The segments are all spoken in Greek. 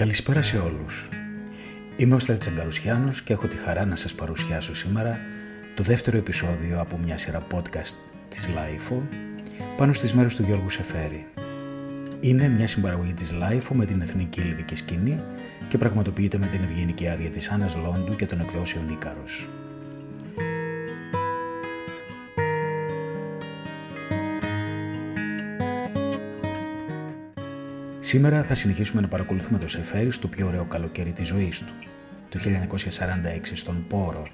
Καλησπέρα σε όλους. Είμαι ο Στέλτς Αγκαρουσιάνος και έχω τη χαρά να σας παρουσιάσω σήμερα το δεύτερο επεισόδιο από μια σειρά podcast της LIFO πάνω στις μέρες του Γιώργου Σεφέρη. Είναι μια συμπαραγωγή της LIFO με την Εθνική Λιβική Σκηνή και πραγματοποιείται με την ευγενική άδεια της Άννας Λόντου και των εκδόσεων Ίκαρος. Σήμερα θα συνεχίσουμε να παρακολουθούμε το Σεφέρι στο πιο ωραίο καλοκαίρι της ζωής του, το 1946 στον Πόρο,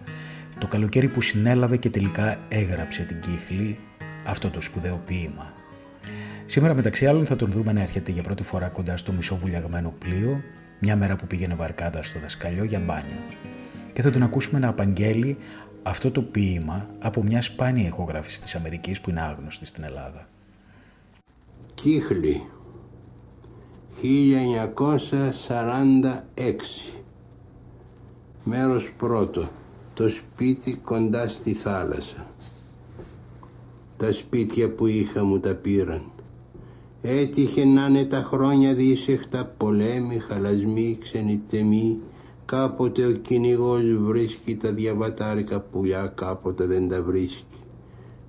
το καλοκαίρι που συνέλαβε και τελικά έγραψε την Κύχλη αυτό το σπουδαίο ποίημα. Σήμερα μεταξύ άλλων θα τον δούμε να έρχεται για πρώτη φορά κοντά στο μισό βουλιαγμένο πλοίο, μια μέρα που πήγαινε βαρκάδα στο δασκαλιό για μπάνιο. Και θα τον ακούσουμε να απαγγέλει αυτό το ποίημα από μια σπάνια ηχογράφηση της Αμερικής που είναι άγνωστη στην Ελλάδα. Κύχλη 1946 Μέρος πρώτο. Το σπίτι κοντά στη θάλασσα. Τα σπίτια που είχα μου τα πήραν. Έτυχε να είναι τα χρόνια δίσεχτα πολέμοι, χαλασμοί, ξενιτεμοί. Κάποτε ο κυνηγός βρίσκει τα διαβατάρικα πουλιά, κάποτε δεν τα βρίσκει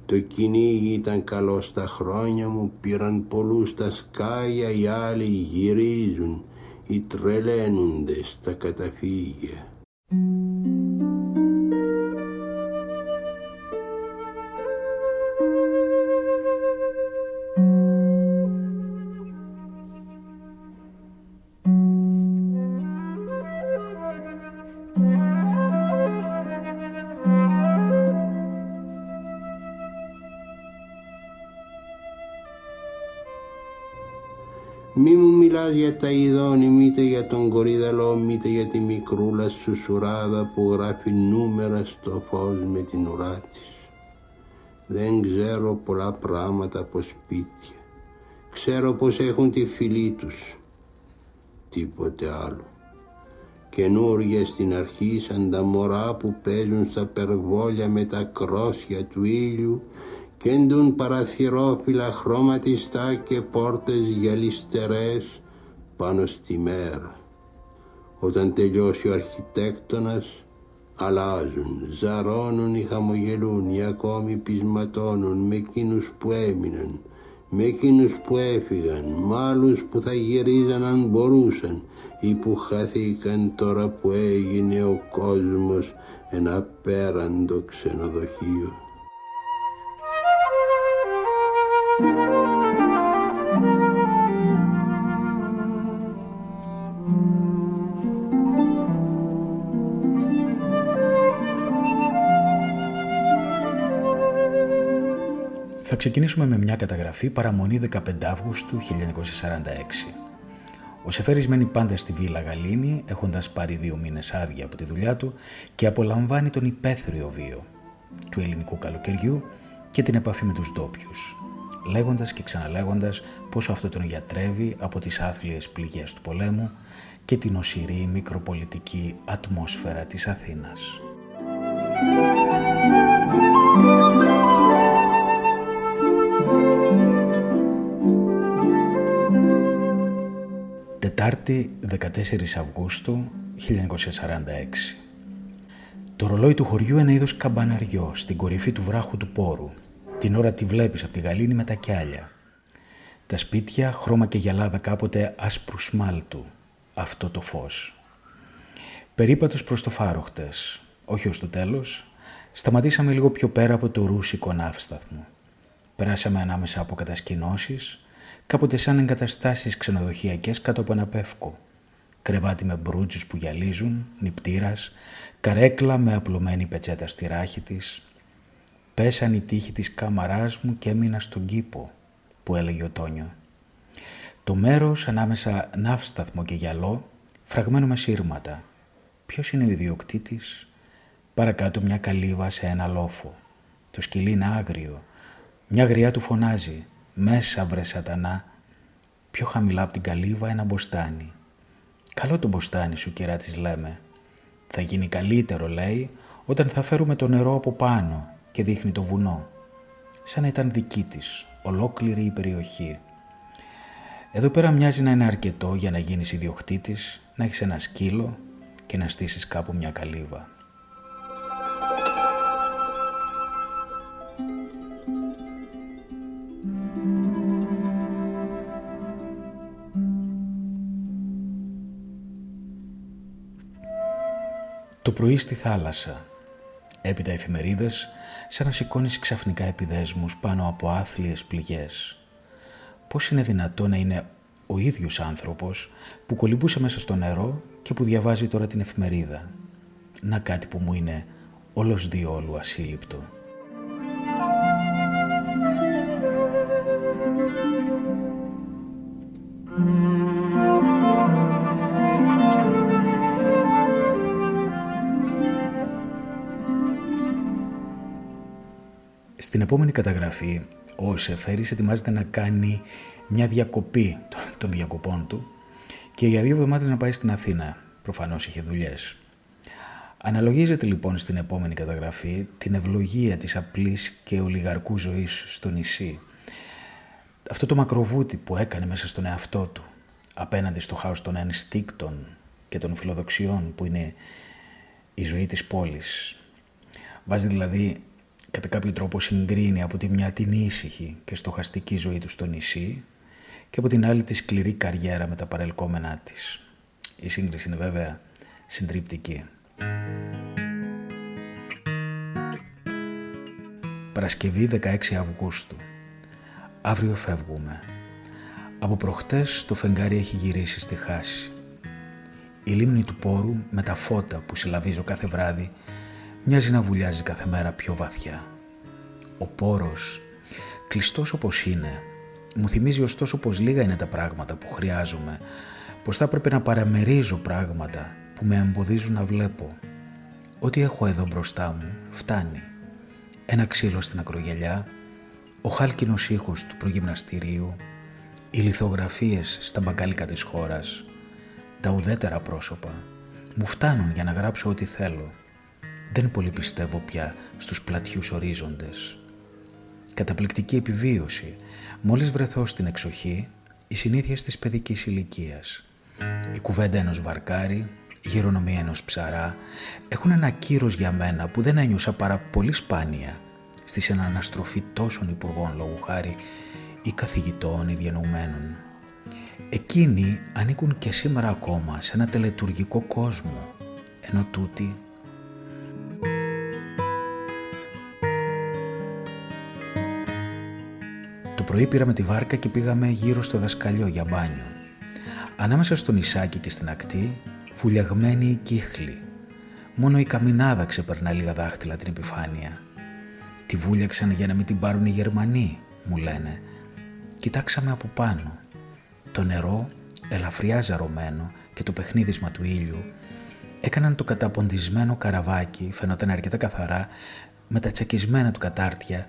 το κυνήγι ήταν καλό στα χρόνια μου, πήραν πολλούς τα σκάγια, οι άλλοι γυρίζουν, οι τρελαίνονται στα καταφύγια. Μικρούλα σουράδα που γράφει νούμερα στο φως με την ουρά της. Δεν ξέρω πολλά πράγματα από σπίτια. Ξέρω πως έχουν τη φιλή τους. Τίποτε άλλο. Καινούργια στην αρχή σαν τα μωρά που παίζουν στα περβόλια με τα κρόσια του ήλιου κέντουν παραθυρόφυλλα χρώματιστά και πόρτες γυαλιστερές πάνω στη μέρα. Όταν τελειώσει ο αρχιτέκτονας αλλάζουν, ζαρώνουν ή χαμογελούν ή ακόμη πεισματώνουν με εκείνους που έμειναν, με εκείνους που έφυγαν, με άλλους που θα γυρίζαν αν μπορούσαν ή που χαθήκαν τώρα που έγινε ο κόσμος ένα πέραντο ξενοδοχείο. Θα ξεκινήσουμε με μια καταγραφή παραμονή 15 Αύγουστου 1946. Ο Σεφέρης μένει πάντα στη Βίλα Γαλήνη, έχοντας πάρει δύο μήνες άδεια από τη δουλειά του και απολαμβάνει τον υπαίθριο βίο του ελληνικού καλοκαιριού και την επαφή με τους ντόπιους, λέγοντας και ξαναλέγοντας πόσο αυτό τον γιατρεύει από τις άθλιες πληγές του πολέμου και την οσυρή μικροπολιτική ατμόσφαιρα της Αθήνας. Τετάρτη 14 Αυγούστου 1946 το ρολόι του χωριού είναι είδος καμπαναριό στην κορυφή του βράχου του πόρου. Την ώρα τη βλέπεις από τη γαλήνη με τα κιάλια. Τα σπίτια χρώμα και γυαλάδα κάποτε άσπρου σμάλτου. Αυτό το φως. Περίπατος προς το φάρο χτες. Όχι ως το τέλος. Σταματήσαμε λίγο πιο πέρα από το ρούσικο ναύσταθμο. Περάσαμε ανάμεσα από κατασκηνώσεις, κάποτε σαν εγκαταστάσεις ξενοδοχειακές κάτω από ένα πεύκο κρεβάτι με μπρούτζους που γυαλίζουν, νυπτήρας, καρέκλα με απλωμένη πετσέτα στη ράχη της. Πέσαν οι τείχοι της κάμαράς μου και έμεινα στον κήπο, που έλεγε ο Τόνιο. Το μέρος ανάμεσα ναύσταθμο και γυαλό, φραγμένο με σύρματα. Ποιος είναι ο ιδιοκτήτης; Παρακάτω μια καλύβα σε ένα λόφο. Το σκυλί είναι άγριο. Μια γριά του φωνάζει. Μέσα βρε σατανά. Πιο χαμηλά από την καλύβα ένα μποστάνι. Καλό το μποστάνι σου κυρά της λέμε. Θα γίνει καλύτερο λέει όταν θα φέρουμε το νερό από πάνω και δείχνει το βουνό. Σαν να ήταν δική της, ολόκληρη η περιοχή. Εδώ πέρα μοιάζει να είναι αρκετό για να γίνεις ιδιοκτήτης, να έχεις ένα σκύλο και να στήσεις κάπου μια καλύβα. Το πρωί στη θάλασσα, έπειτα εφημερίδες, σαν να σηκώνεις ξαφνικά επιδέσμους πάνω από άθλιες πληγές. Πώς είναι δυνατό να είναι ο ίδιος άνθρωπος που κολυμπούσε μέσα στο νερό και που διαβάζει τώρα την εφημερίδα. Να κάτι που μου είναι όλος διόλου ασύλληπτο. Στην επόμενη καταγραφή, ο Σεφέρης ετοιμάζεται να κάνει μια διακοπή των διακοπών του και για δύο εβδομάδες να πάει στην Αθήνα. Προφανώς είχε δουλειές. Αναλογίζεται λοιπόν στην επόμενη καταγραφή την ευλογία της απλής και ολιγαρκού ζωής στο νησί. Αυτό το μακροβούτι που έκανε μέσα στον εαυτό του απέναντι στο χάος των ενστίκτων και των φιλοδοξιών που είναι η ζωή της πόλης. Βάζει δηλαδή κατά κάποιο τρόπο συγκρίνει από τη μια την ήσυχη και στοχαστική ζωή του στο νησί και από την άλλη τη σκληρή καριέρα με τα παρελκόμενά της. Η σύγκριση είναι βέβαια συντριπτική. Παρασκευή 16 Αυγούστου. Αύριο φεύγουμε. Από προχτές το φεγγάρι έχει γυρίσει στη χάση. Η λίμνη του πόρου με τα φώτα που συλλαβίζω κάθε βράδυ μοιάζει να βουλιάζει κάθε μέρα πιο βαθιά. Ο πόρος, κλειστός όπως είναι, μου θυμίζει ωστόσο πως λίγα είναι τα πράγματα που χρειάζομαι, πως θα έπρεπε να παραμερίζω πράγματα που με εμποδίζουν να βλέπω. Ό,τι έχω εδώ μπροστά μου φτάνει. Ένα ξύλο στην ακρογελιά, ο χάλκινος ήχος του προγυμναστηρίου, οι λιθογραφίες στα μπαγκάλικα της χώρας, τα ουδέτερα πρόσωπα, μου φτάνουν για να γράψω ό,τι θέλω. Δεν πολύ πιστεύω πια στους πλατιούς ορίζοντες. Καταπληκτική επιβίωση. Μόλις βρεθώ στην εξοχή, οι συνήθειες της παιδικής ηλικίας. Η κουβέντα ενός βαρκάρι, η γερονομία ενός ψαρά έχουν ένα κύρος για μένα που δεν ένιωσα παρά πολύ σπάνια στη συναναστροφή τόσων υπουργών λόγου χάρη ή καθηγητών ή διανοουμένων. Εκείνοι ανήκουν και σήμερα ακόμα σε ένα τελετουργικό κόσμο, ενώ τούτοι πρωί πήραμε τη βάρκα και πήγαμε γύρω στο δασκαλιό για μπάνιο. Ανάμεσα στο νησάκι και στην ακτή, φουλιαγμένη η κύχλη. Μόνο η καμινάδα ξεπερνά λίγα δάχτυλα την επιφάνεια. Τη βούλιαξαν για να μην την πάρουν οι Γερμανοί, μου λένε. Κοιτάξαμε από πάνω. Το νερό, ελαφριά ζαρωμένο και το παιχνίδισμα του ήλιου, έκαναν το καταποντισμένο καραβάκι, φαινόταν αρκετά καθαρά, με τα τσακισμένα του κατάρτια,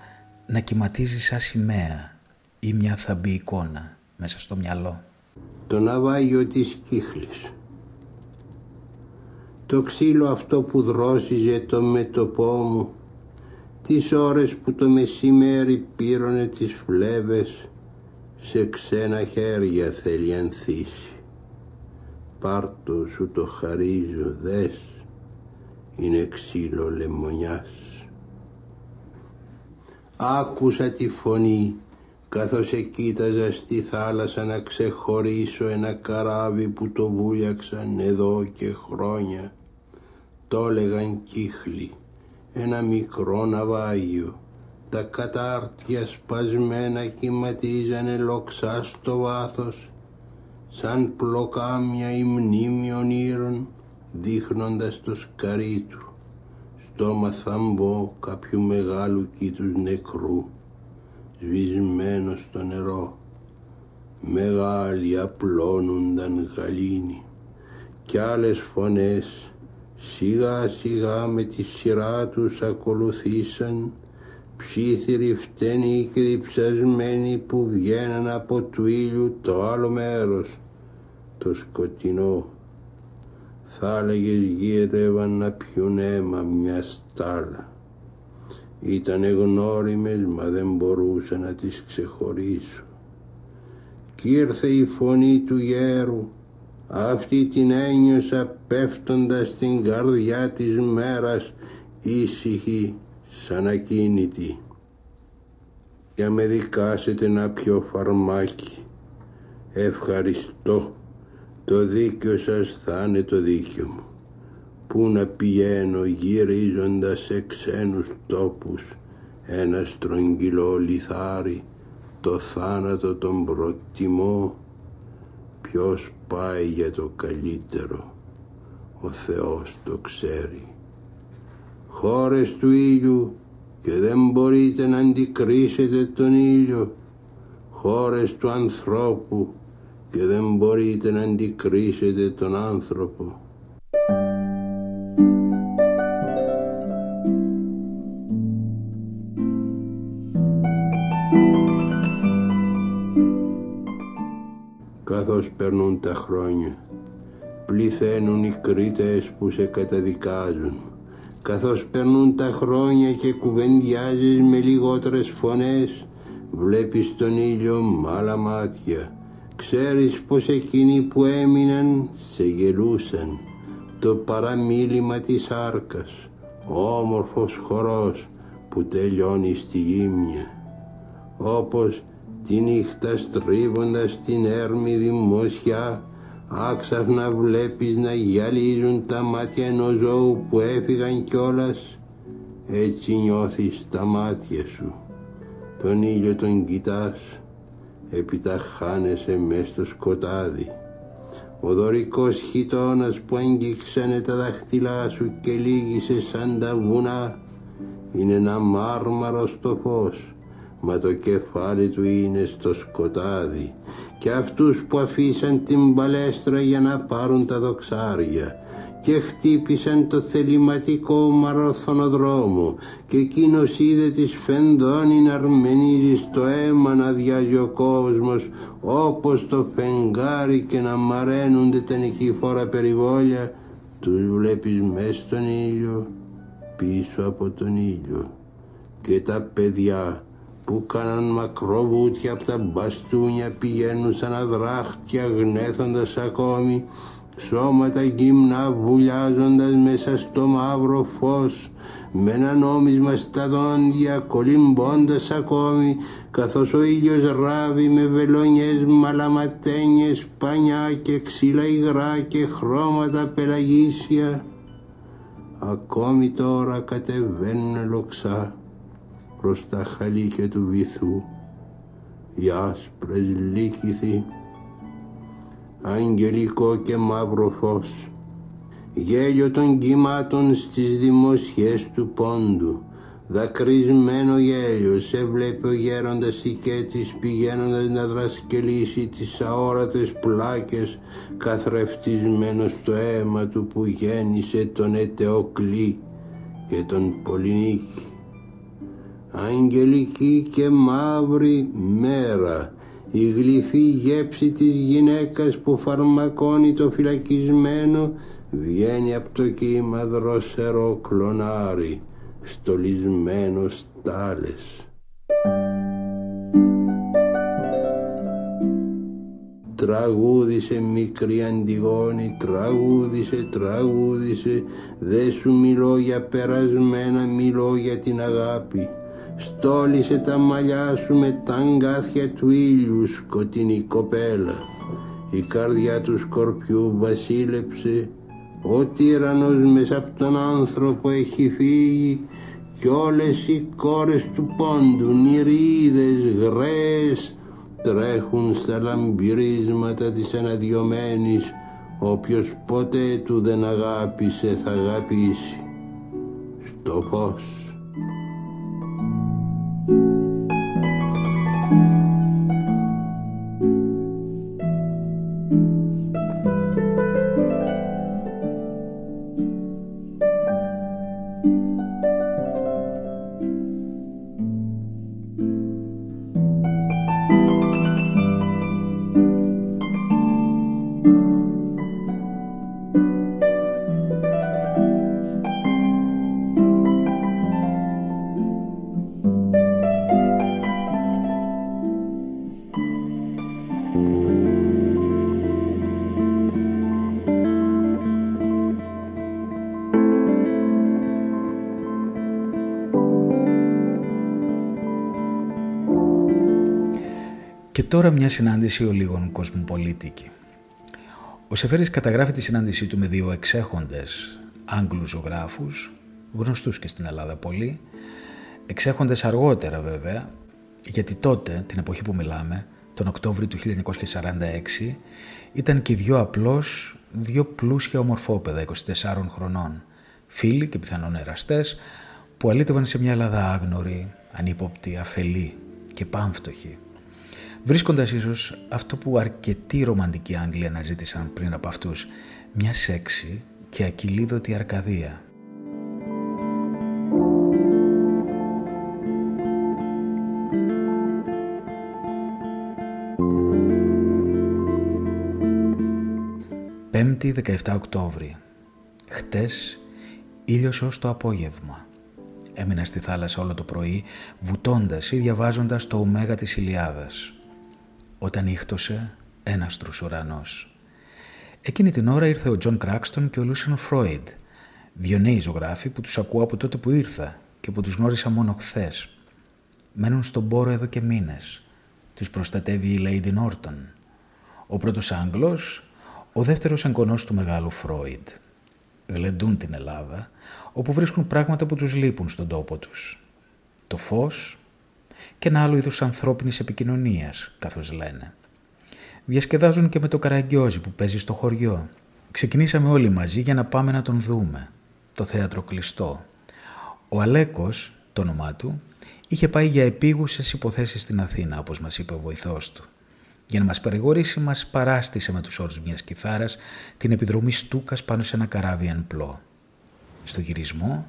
να κυματίζει σαν σημαία ή μια θαμπή εικόνα μέσα στο μυαλό; Το ναυάγιο της Κύχλης. Το ξύλο αυτό που δρόσιζε το μέτωπό μου τις ώρες που το μεσημέρι πήρωνε τις φλέβες σε ξένα χέρια θέλει ανθίσει. Πάρτο σου το χαρίζω δες είναι ξύλο λεμονιάς. Άκουσα τη φωνή καθώς εκείταζα στη θάλασσα να ξεχωρίσω ένα καράβι που το βούλιαξαν εδώ και χρόνια. Το έλεγαν κύχλι, ένα μικρό ναυάγιο. Τα κατάρτια σπασμένα κυματίζανε λοξά στο βάθος, σαν πλοκάμια ή μνήμη ονείρων, δείχνοντας το σκαρί του, στόμα θαμπό κάποιου μεγάλου κήτους νεκρού σβησμένο στο νερό. Μεγάλοι απλώνονταν γαλήνοι κι άλλες φωνές σιγά σιγά με τη σειρά τους ακολουθήσαν ψήθυροι φταίνει και διψασμένοι που βγαίναν από του ήλιου το άλλο μέρος, το σκοτεινό. Θα έλεγες γύρευαν να πιούν αίμα μια στάλα. Ήταν γνώριμες μα δεν μπορούσα να τις ξεχωρίσω. κι ήρθε η φωνή του γέρου. Αυτή την ένιωσα πέφτοντας στην καρδιά της μέρας ήσυχη σαν ακίνητη. Για με δικάσετε να πιω φαρμάκι. Ευχαριστώ. Το δίκιο σας θα είναι το δίκιο μου Πού να πηγαίνω γυρίζοντας σε ξένους τόπους ένα στρογγυλό λιθάρι το θάνατο τον προτιμώ. Ποιος πάει για το καλύτερο ο Θεός το ξέρει. Χώρες του ήλιου και δεν μπορείτε να αντικρίσετε τον ήλιο. Χώρες του ανθρώπου και δεν μπορείτε να αντικρίσετε τον άνθρωπο περνούν τα χρόνια. Πληθαίνουν οι κρίτες που σε καταδικάζουν. Καθώς περνούν τα χρόνια και κουβεντιάζεις με λιγότερες φωνές, βλέπεις τον ήλιο με άλλα μάτια. Ξέρεις πως εκείνοι που έμειναν σε γελούσαν. Το παραμίλημα της άρκας, ο όμορφος χορός που τελειώνει στη γύμνια. Όπως τη νύχτα στρίβοντας την έρμη δημόσια άξαφνα βλέπεις να γυαλίζουν τα μάτια ενός ζώου που έφυγαν κιόλας. Έτσι νιώθεις τα μάτια σου. Τον ήλιο τον κοιτάς έπειτα χάνεσαι μες στο σκοτάδι. Ο δωρικός χιτώνας που αγγίξανε τα δάχτυλά σου και λύγησες σαν τα βουνά είναι ένα μάρμαρο στο φως μα το κεφάλι του είναι στο σκοτάδι. Και αυτούς που αφήσαν την παλέστρα για να πάρουν τα δοξάρια και χτύπησαν το θεληματικό μαραθωνοδρόμο και εκείνος είδε τη σφενδόνη να αρμενίζει στο αίμα να διάζει ο κόσμος όπως το φεγγάρι και να μαραίνονται τα νικηφόρα περιβόλια τους βλέπεις μες στον ήλιο πίσω από τον ήλιο. Και τα παιδιά που κάναν μακροβούτια από τα μπαστούνια πηγαίνουν σαν αδράχτια γνέθοντας ακόμη σώματα γυμνά βουλιάζοντας μέσα στο μαύρο φως με ένα νόμισμα στα δόντια κολυμπώντας ακόμη καθώς ο ήλιος ράβει με βελονιές μαλαματένιες πανιά και ξύλα υγρά και χρώματα πελαγίσια. Ακόμη τώρα κατεβαίνουν λοξά προς τα χαλίκια του βυθού οι άσπρες λύκηθοι αγγελικό και μαύρο φως γέλιο των κύματων στις δημοσιές του πόντου δακρυσμένο γέλιο σε βλέπει ο γέροντας οικέτης πηγαίνοντας να δρασκελίσει τις αόρατες πλάκες καθρεφτισμένος στο αίμα του που γέννησε τον Ετεοκλή και τον Πολυνίκη αγγελική και μαύρη μέρα η γλυφή γέψη της γυναίκας που φαρμακώνει το φυλακισμένο βγαίνει από το κύμα δροσερό κλονάρι στολισμένο στάλες. Τραγούδισε μικρή Αντιγόνη, τραγούδισε, τραγούδισε, δε σου μιλώ για περασμένα, μιλώ για την αγάπη. Στόλισε τα μαλλιά σου με τα αγκάθια του ήλιου σκοτεινή κοπέλα. Η καρδιά του σκορπιού βασίλεψε. Ο τύρανος μέσα από τον άνθρωπο έχει φύγει κι όλες οι κόρες του πόντου, νηρίδες, γραίες, τρέχουν στα λαμπυρίσματα της αναδιωμένης όποιος ποτέ του δεν αγάπησε θα αγαπήσει. Στο φως. Και τώρα μια συνάντηση ολίγων κοσμοπολίτικη. Ο Σεφέρης καταγράφει τη συνάντησή του με δύο εξέχοντες Άγγλους ζωγράφους, γνωστούς και στην Ελλάδα πολύ, εξέχοντες αργότερα βέβαια, γιατί τότε, την εποχή που μιλάμε, τον Οκτώβριο του 1946, ήταν και δυο απλώς δύο πλούσια ομορφόπεδα 24 χρονών, φίλοι και πιθανόν εραστές, που αλήτευαν σε μια Ελλάδα άγνωρη, ανύποπτη, αφελή και πάμφτωχη. Βρίσκοντας ίσως αυτό που αρκετοί ρομαντικοί Άγγλοι αναζήτησαν πριν από αυτούς, μια σεξι και ακυλίδωτη Αρκαδία. Πέμπτη 17 Οκτώβρη. Χτες ήλιος ως το απόγευμα. Έμεινα στη θάλασσα όλο το πρωί, βουτώντας ή διαβάζοντας το ωμέγα της Ηλιάδας. Όταν νύχτωσε, έναστρος ουρανός. Εκείνη την ώρα ήρθε ο Τζον Κράξτον και ο Λούσιον Φρόιντ, δύο νέοι ζωγράφοι που τους ακούω από τότε που ήρθα και που τους γνώρισα μόνο χθες. Μένουν στον Πόρο εδώ και μήνες. Τους προστατεύει η Λέιντι Νόρτον. Ο πρώτος Άγγλος, ο δεύτερος εγγονός του μεγάλου Φρόιντ. Γλεντούν την Ελλάδα, όπου βρίσκουν πράγματα που τους λείπουν στον τόπο τους. Το φως και ένα άλλο είδος ανθρώπινης επικοινωνίας, καθώς λένε. Διασκεδάζουν και με το καραγκιόζι που παίζει στο χωριό. Ξεκινήσαμε όλοι μαζί για να πάμε να τον δούμε. Το θέατρο κλειστό. Ο Αλέκος, το όνομά του, είχε πάει για επίγουσες υποθέσεις στην Αθήνα, όπως μας είπε ο βοηθός του. Για να μας παρηγορήσει μας παράστησε με τους όρους μιας κιθάρας την επιδρομή στούκας πάνω σε ένα καράβι εν πλώ. Στο γυρισμό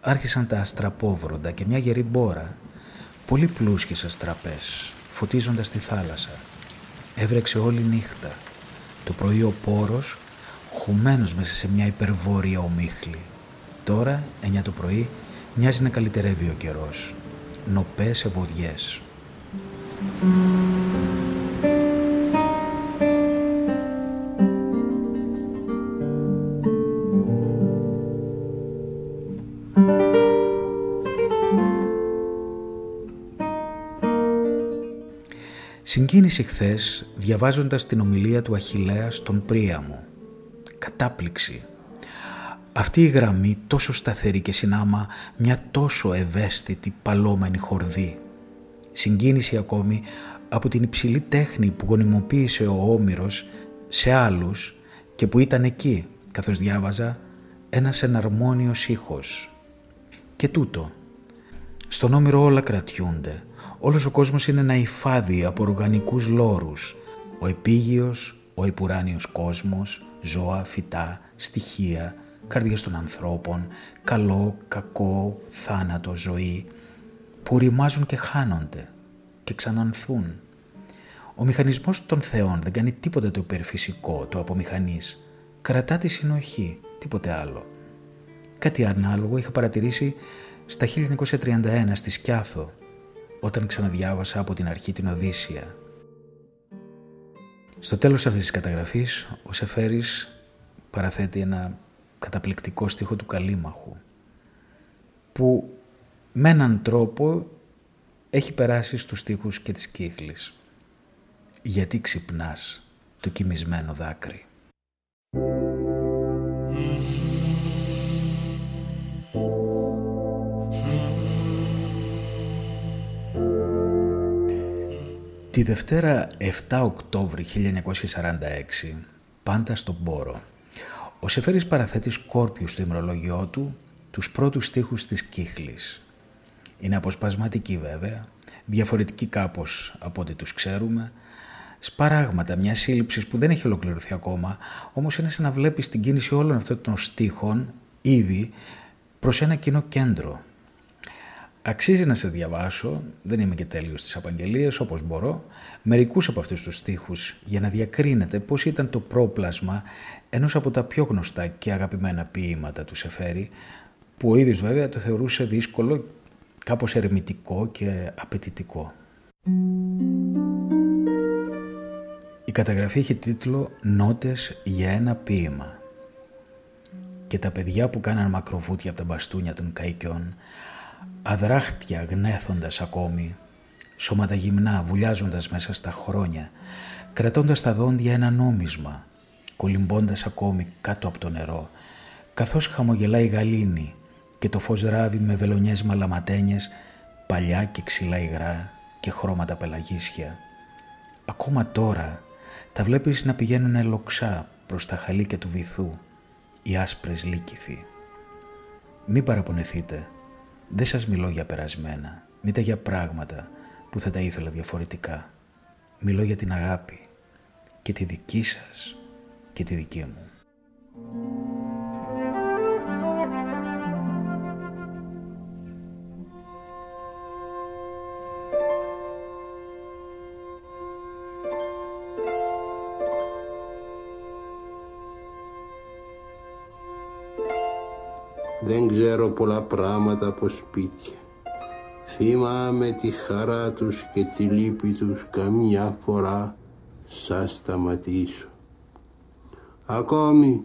άρχισαν τα αστραπόβροντα και μια γερή μπόρα, πολύ πλούσιες αστραπές, φωτίζοντας τη θάλασσα. Έβρεξε όλη νύχτα. Το πρωί ο πόρος, χουμένος μέσα σε μια υπερβόρεια ομίχλη. Τώρα, 9 το πρωί, μοιάζει να καλυτερεύει ο καιρός. Νοπές ευωδιές. Συγκίνηση χθες διαβάζοντας την ομιλία του Αχιλέα στον Πρίαμο. Κατάπληξη. Αυτή η γραμμή τόσο σταθερή και συνάμα μια τόσο ευαίσθητη παλόμενη χορδή. Συγκίνηση ακόμη από την υψηλή τέχνη που γονιμοποίησε ο Όμηρος σε άλλους και που ήταν εκεί καθώς διάβαζα ένας εναρμόνιος ήχος. Και τούτο. Στον Όμηρο όλα κρατιούνται Όλος ο κόσμος είναι ένα υφάδι από οργανικούς λόρους. Ο επίγειος, ο υπουράνιος κόσμος, ζώα, φυτά, στοιχεία, καρδιές των ανθρώπων, καλό, κακό, θάνατο, ζωή, που ρημάζουν και χάνονται και ξανανθούν. Ο μηχανισμός των θεών δεν κάνει τίποτα το υπερφυσικό, το απομηχανής. Κρατά τη συνοχή, τίποτε άλλο. Κάτι ανάλογο είχα παρατηρήσει στα 1931 στη Σκιάθο, όταν ξαναδιάβασα από την αρχή την Οδύσσια. Στο τέλος αυτής της καταγραφής, ο Σεφέρης παραθέτει ένα καταπληκτικό στίχο του Καλίμαχου, που με έναν τρόπο έχει περάσει στους στίχους και της κύχλης. «Γιατί ξυπνάς το κοιμισμένο δάκρυ». Τη Δευτέρα 7 Οκτώβρη 1946, πάντα στον Πόρο, ο Σεφέρης παραθέτει σκόρπιου στο ημερολόγιό του τους πρώτους στίχους της Κύχλης. Είναι αποσπασματική βέβαια, διαφορετική κάπως από ό,τι τους ξέρουμε, σπαράγματα μια σύλληψης που δεν έχει ολοκληρωθεί ακόμα, όμως είναι σαν να βλέπεις την κίνηση όλων αυτών των στίχων ήδη προς ένα κοινό κέντρο, Αξίζει να σας διαβάσω, δεν είμαι και τέλειος στις απαγγελίες όπως μπορώ, μερικούς από αυτούς τους στίχους για να διακρίνετε πώς ήταν το πρόπλασμα ενός από τα πιο γνωστά και αγαπημένα ποίηματα του Σεφέρη, που ο ίδιος βέβαια το θεωρούσε δύσκολο, κάπως ερμητικό και απαιτητικό. Η καταγραφή έχει τίτλο «Νότες για ένα ποίημα» και τα παιδιά που κάναν μακροβούτια από τα μπαστούνια των καϊκιών αδράχτια γνέθοντας ακόμη, σώματα γυμνά βουλιάζοντας μέσα στα χρόνια, κρατώντας στα δόντια ένα νόμισμα, κολυμπώντας ακόμη κάτω από το νερό, καθώς χαμογελάει η γαλήνη και το φως ράβει με βελονιές μαλαματένιες, παλιά και ξυλά υγρά και χρώματα πελαγίσια. Ακόμα τώρα τα βλέπεις να πηγαίνουν ελοξά προς τα χαλίκια του βυθού, οι άσπρες λύκηθοι. Μη παραπονεθείτε, δεν σας μιλώ για περασμένα, μήτε για πράγματα που θα τα ήθελα διαφορετικά. Μιλώ για την αγάπη και τη δική σας και τη δική μου. Δεν ξέρω πολλά πράγματα από σπίτια. Θυμάμαι τη χαρά τους και τη λύπη τους καμιά φορά σας σταματήσω. Ακόμη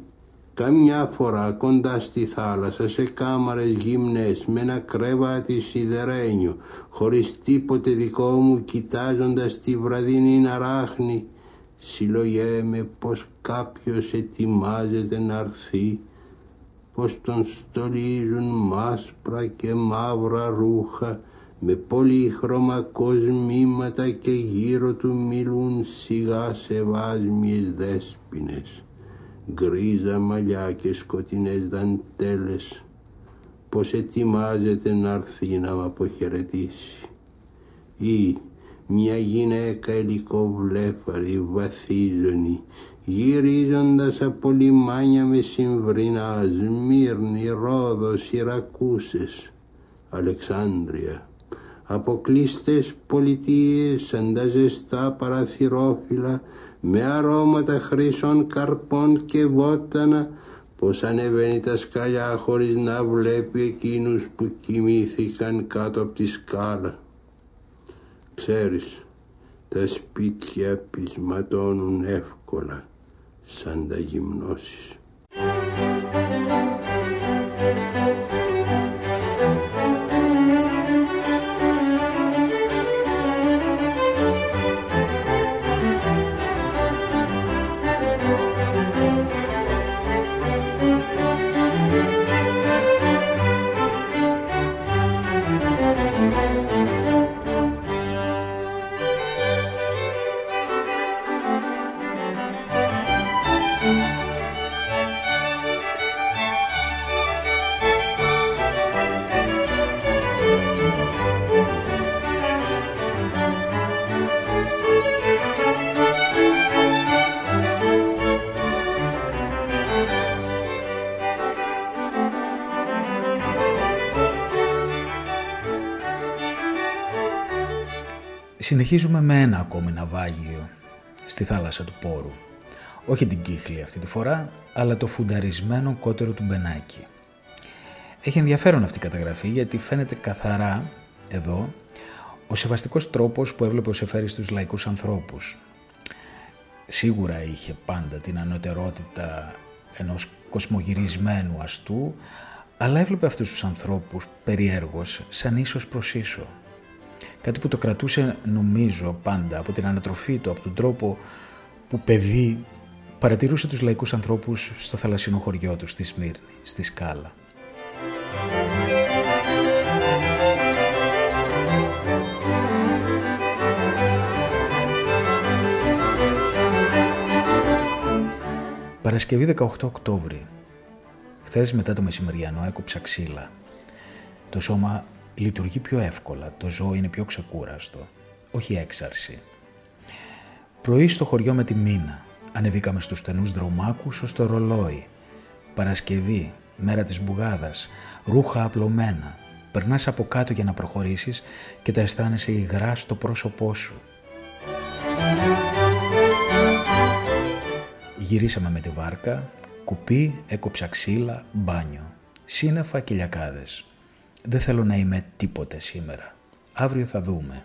καμιά φορά κοντά στη θάλασσα σε κάμαρες γυμνές με ένα κρεβάτι σιδερένιο χωρίς τίποτε δικό μου κοιτάζοντας τη βραδινή αράχνη συλλογέμαι πως κάποιος ετοιμάζεται να έρθει πως τον στολίζουν μάσπρα και μαύρα ρούχα με πολύχρωμα κοσμήματα και γύρω του μιλούν σιγά σε βάσμιες δέσποινες γκρίζα μαλλιά και σκοτεινές δαντέλες. Πως ετοιμάζεται να έρθει να με αποχαιρετήσει. Ή μια γυναίκα ελικοβλέφαρη βαθίζονη γυρίζοντας από λιμάνια με συμβρινά Σμύρνη, Ρόδος, Ιρακούσες, Αλεξάνδρεια αποκλείστες πολιτείες σαν τα ζεστά παραθυρόφυλλα με αρώματα χρυσών καρπών και βότανα πως ανεβαίνει τα σκαλιά χωρίς να βλέπει εκείνους που κοιμήθηκαν κάτω από τη σκάλα. Ξέρεις, τα σπίτια πεισματώνουν εύκολα σαν τα γυμνώσεις. Συνεχίζουμε με ένα ακόμη ναυάγιο στη θάλασσα του Πόρου. Όχι την κύχλη αυτή τη φορά, αλλά το φουνταρισμένο κότερο του Μπενάκη. Έχει ενδιαφέρον αυτή η καταγραφή γιατί φαίνεται καθαρά εδώ ο σεβαστικός τρόπος που έβλεπε ο Σεφέρης στους λαϊκούς ανθρώπους. Σίγουρα είχε πάντα την ανωτερότητα ενός κοσμογυρισμένου αστού, αλλά έβλεπε αυτούς τους ανθρώπους περιέργως σαν ίσως προς ίσο. Κάτι που το κρατούσε νομίζω πάντα από την ανατροφή του, από τον τρόπο που παιδί παρατηρούσε τους λαϊκούς ανθρώπους στο θαλασσινό χωριό του, στη Σμύρνη, στη Σκάλα. Παρασκευή 18 Οκτώβρη. Χθες μετά το μεσημεριανό έκοψα ξύλα. Το σώμα λειτουργεί πιο εύκολα, το ζώο είναι πιο ξεκούραστο, όχι έξαρση. Πρωί στο χωριό με τη μήνα, ανεβήκαμε στους στενούς δρομάκους ως το ρολόι. Παρασκευή, μέρα της μπουγάδας, ρούχα απλωμένα. Περνάς από κάτω για να προχωρήσεις και τα αισθάνεσαι υγρά στο πρόσωπό σου. Γυρίσαμε με τη βάρκα, κουπί, έκοψα ξύλα, μπάνιο, σύννεφα και λιακάδες. Δεν θέλω να είμαι τίποτε σήμερα. Αύριο θα δούμε.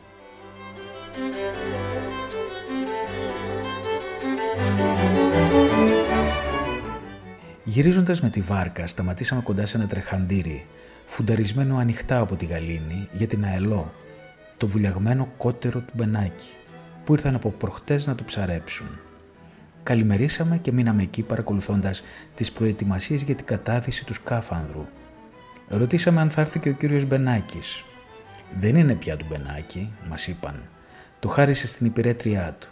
Γυρίζοντας με τη βάρκα, σταματήσαμε κοντά σε ένα τρεχαντήρι, φουνταρισμένο ανοιχτά από τη γαλήνη για την αελό. το βουλιαγμένο κότερο του Μπενάκη που ήρθαν από προχτές να το ψαρέψουν. Καλημερίσαμε και μείναμε εκεί παρακολουθώντας τις προετοιμασίες για την κατάθεση του σκάφανδρου. Ρωτήσαμε αν θα έρθει και ο κύριος Μπενάκης. Δεν είναι πια του Μπενάκη, μας είπαν. Το χάρισε στην υπηρέτριά του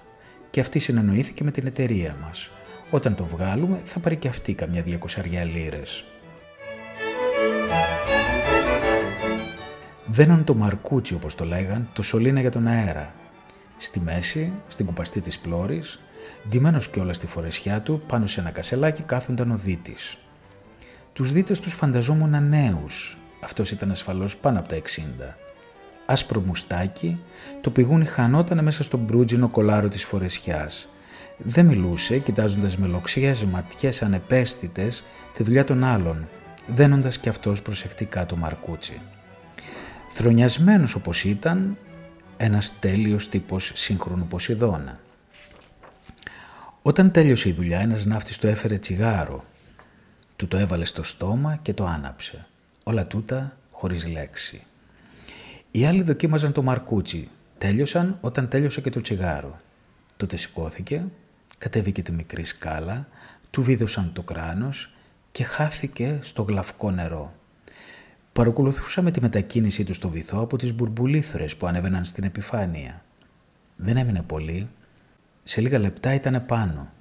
και αυτή συνεννοήθηκε με την εταιρεία μας. Όταν το βγάλουμε θα πάρει και αυτή καμιά διακοσαριά λίρες. Δέναν το μαρκούτσι όπως το λέγαν, το σωλήνα για τον αέρα. Στη μέση, στην κουπαστή της πλώρης, ντυμένος όλα στη φορεσιά του, πάνω σε ένα κασελάκι κάθονταν ο δίτης. Τους δίτες τους φανταζόμουν νέους, αυτός ήταν ασφαλώς πάνω από τα 60. Άσπρο μουστάκι, το πηγούνι χανόταν μέσα στον μπρούτζινο κολάρο της φορεσιάς. Δεν μιλούσε, κοιτάζοντας με λοξιές ματιές ανεπαίσθητες τη δουλειά των άλλων, δένοντας κι αυτός προσεκτικά το μαρκούτσι. Θρονιασμένος όπως ήταν, ένας τέλειος τύπος σύγχρονου Ποσειδώνα. Όταν τέλειωσε η δουλειά, ένας ναύτης το έφερε τσιγάρο. Του το έβαλε στο στόμα και το άναψε. Όλα τούτα χωρίς λέξη. Οι άλλοι δοκίμαζαν το μαρκούτσι. Τέλειωσαν όταν τέλειωσε και το τσιγάρο. Τότε σηκώθηκε, κατέβηκε τη μικρή σκάλα, του βίδωσαν το κράνος και χάθηκε στο γλαυκό νερό. Παρακολουθούσαμε τη μετακίνησή του στο βυθό από τις μπουρμπουλήθρες που ανέβαιναν στην επιφάνεια. Δεν έμεινε πολύ. Σε λίγα λεπτά ήταν πάνω.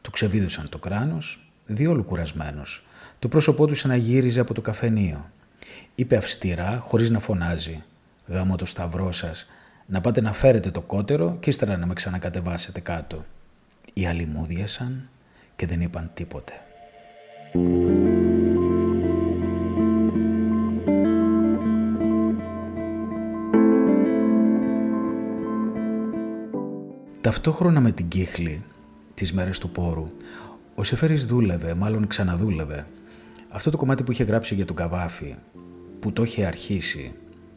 Του ξεβίδωσαν το κράνος, διόλου κουρασμένος. Το πρόσωπό του σαν να γύριζε από το καφενείο. Είπε αυστηρά, χωρίς να φωνάζει. «Γάμω το σταυρό σας, να πάτε να φέρετε το κότερο και ύστερα να με ξανακατεβάσετε κάτω». Οι άλλοι μούδιασαν και δεν είπαν τίποτε. Ταυτόχρονα με την κύχλη, τις μέρες του πόρου, ο Σεφέρης δούλευε, μάλλον ξαναδούλευε. Αυτό το κομμάτι που είχε γράψει για τον Καβάφη, που το είχε αρχίσει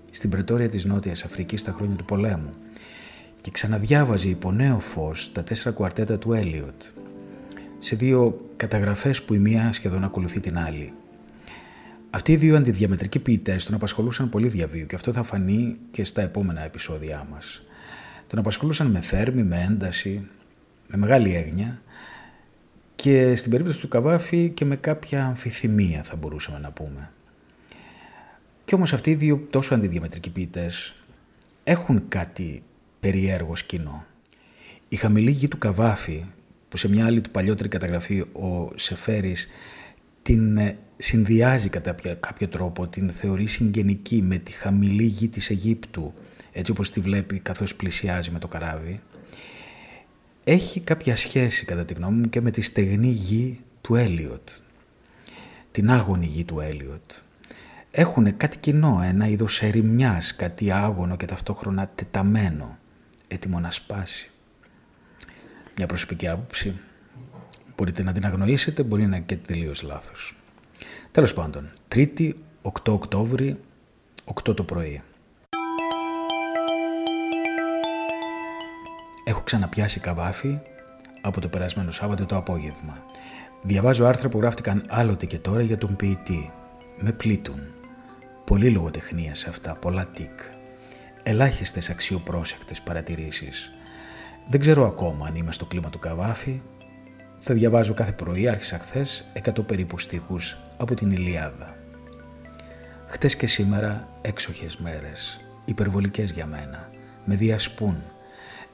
στην πρετόρια της Νότιας Αφρικής στα χρόνια του πολέμου και ξαναδιάβαζε υπό νέο φως τα τέσσερα κουαρτέτα του Έλιοτ σε δύο καταγραφές που η μία σχεδόν ακολουθεί την άλλη. Αυτοί οι δύο αντιδιαμετρικοί ποιητές τον απασχολούσαν πολύ διαβίου και αυτό θα φανεί και στα επόμενα επεισόδια μας. Τον απασχολούσαν με θέρμη, με ένταση, με μεγάλη έγνοια και στην περίπτωση του Καβάφη και με κάποια αμφιθυμία θα μπορούσαμε να πούμε. Και όμως αυτοί οι δύο τόσο αντιδιαμετρικοί ποιητές έχουν κάτι περιέργο κοινό. Η χαμηλή γη του Καβάφη, που σε μια άλλη του παλιότερη καταγραφή ο Σεφέρης την ε, συνδυάζει κατά κάποιο τρόπο, την θεωρεί συγγενική με τη χαμηλή γη της Αιγύπτου, έτσι όπως τη βλέπει καθώς πλησιάζει με το καράβι, έχει κάποια σχέση κατά τη γνώμη μου και με τη στεγνή γη του Έλιοτ, την άγωνη γη του Έλιοτ. Έχουν κάτι κοινό, ένα είδος ερημιάς, κάτι άγωνο και ταυτόχρονα τεταμένο, έτοιμο να σπάσει. Μια προσωπική άποψη, μπορείτε να την αγνοήσετε, μπορεί να είναι και τελείως λάθος. Τέλος πάντων, 3η, 8 Οκτώβρη, 8 το πρωί. Ξαναπιάσει καβάφι από το περασμένο Σάββατο το απόγευμα. Διαβάζω άρθρα που γράφτηκαν άλλοτε και τώρα για τον ποιητή. Με πλήττουν. Πολύ λογοτεχνία σε αυτά, πολλά τικ. Ελάχιστες αξιοπρόσεκτες παρατηρήσεις. Δεν ξέρω ακόμα αν είμαι στο κλίμα του καβάφι. Θα διαβάζω κάθε πρωί, άρχισα χθες, εκατό περίπου στίχους από την Ηλιάδα. Χτες και σήμερα έξοχες μέρες, υπερβολικές για μένα, με διασπούν,